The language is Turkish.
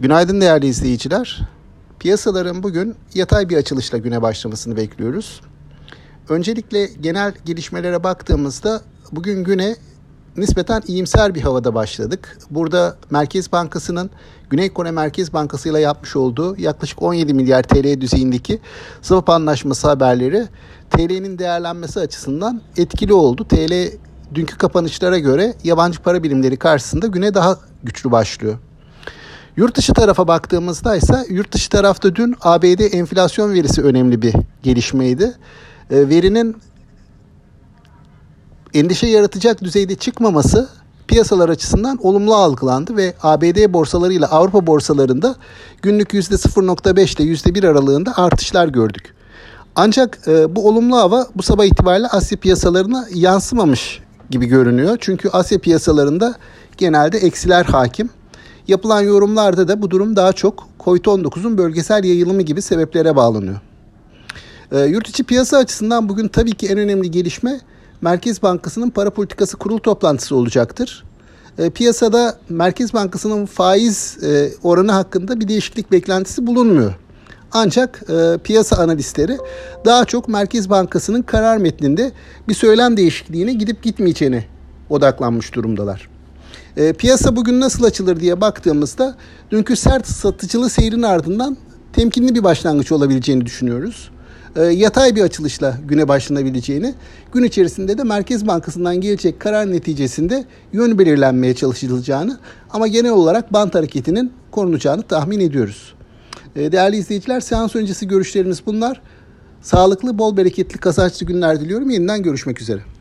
Günaydın değerli izleyiciler. Piyasaların bugün yatay bir açılışla güne başlamasını bekliyoruz. Öncelikle genel gelişmelere baktığımızda bugün güne nispeten iyimser bir havada başladık. Burada Merkez Bankası'nın Güney Kore Merkez Bankası ile yapmış olduğu yaklaşık 17 milyar TL düzeyindeki swap anlaşması haberleri TL'nin değerlenmesi açısından etkili oldu. TL dünkü kapanışlara göre yabancı para birimleri karşısında güne daha güçlü başlıyor. Yurt dışı tarafa baktığımızda ise yurt dışı tarafta dün ABD enflasyon verisi önemli bir gelişmeydi. E, verinin endişe yaratacak düzeyde çıkmaması piyasalar açısından olumlu algılandı ve ABD borsaları ile Avrupa borsalarında günlük %0.5 ile %1 aralığında artışlar gördük. Ancak e, bu olumlu hava bu sabah itibariyle Asya piyasalarına yansımamış gibi görünüyor. Çünkü Asya piyasalarında genelde eksiler hakim. Yapılan yorumlarda da bu durum daha çok COVID-19'un bölgesel yayılımı gibi sebeplere bağlanıyor. E, yurt içi piyasa açısından bugün tabii ki en önemli gelişme Merkez Bankası'nın para politikası kurul toplantısı olacaktır. E, piyasada Merkez Bankası'nın faiz e, oranı hakkında bir değişiklik beklentisi bulunmuyor. Ancak e, piyasa analistleri daha çok Merkez Bankası'nın karar metninde bir söylem değişikliğine gidip gitmeyeceğine odaklanmış durumdalar. E, piyasa bugün nasıl açılır diye baktığımızda dünkü sert satıcılı seyrin ardından temkinli bir başlangıç olabileceğini düşünüyoruz. E, yatay bir açılışla güne başlanabileceğini, gün içerisinde de Merkez Bankası'ndan gelecek karar neticesinde yön belirlenmeye çalışılacağını ama genel olarak bant hareketinin korunacağını tahmin ediyoruz. E, değerli izleyiciler seans öncesi görüşlerimiz bunlar. Sağlıklı, bol bereketli, kazançlı günler diliyorum. Yeniden görüşmek üzere.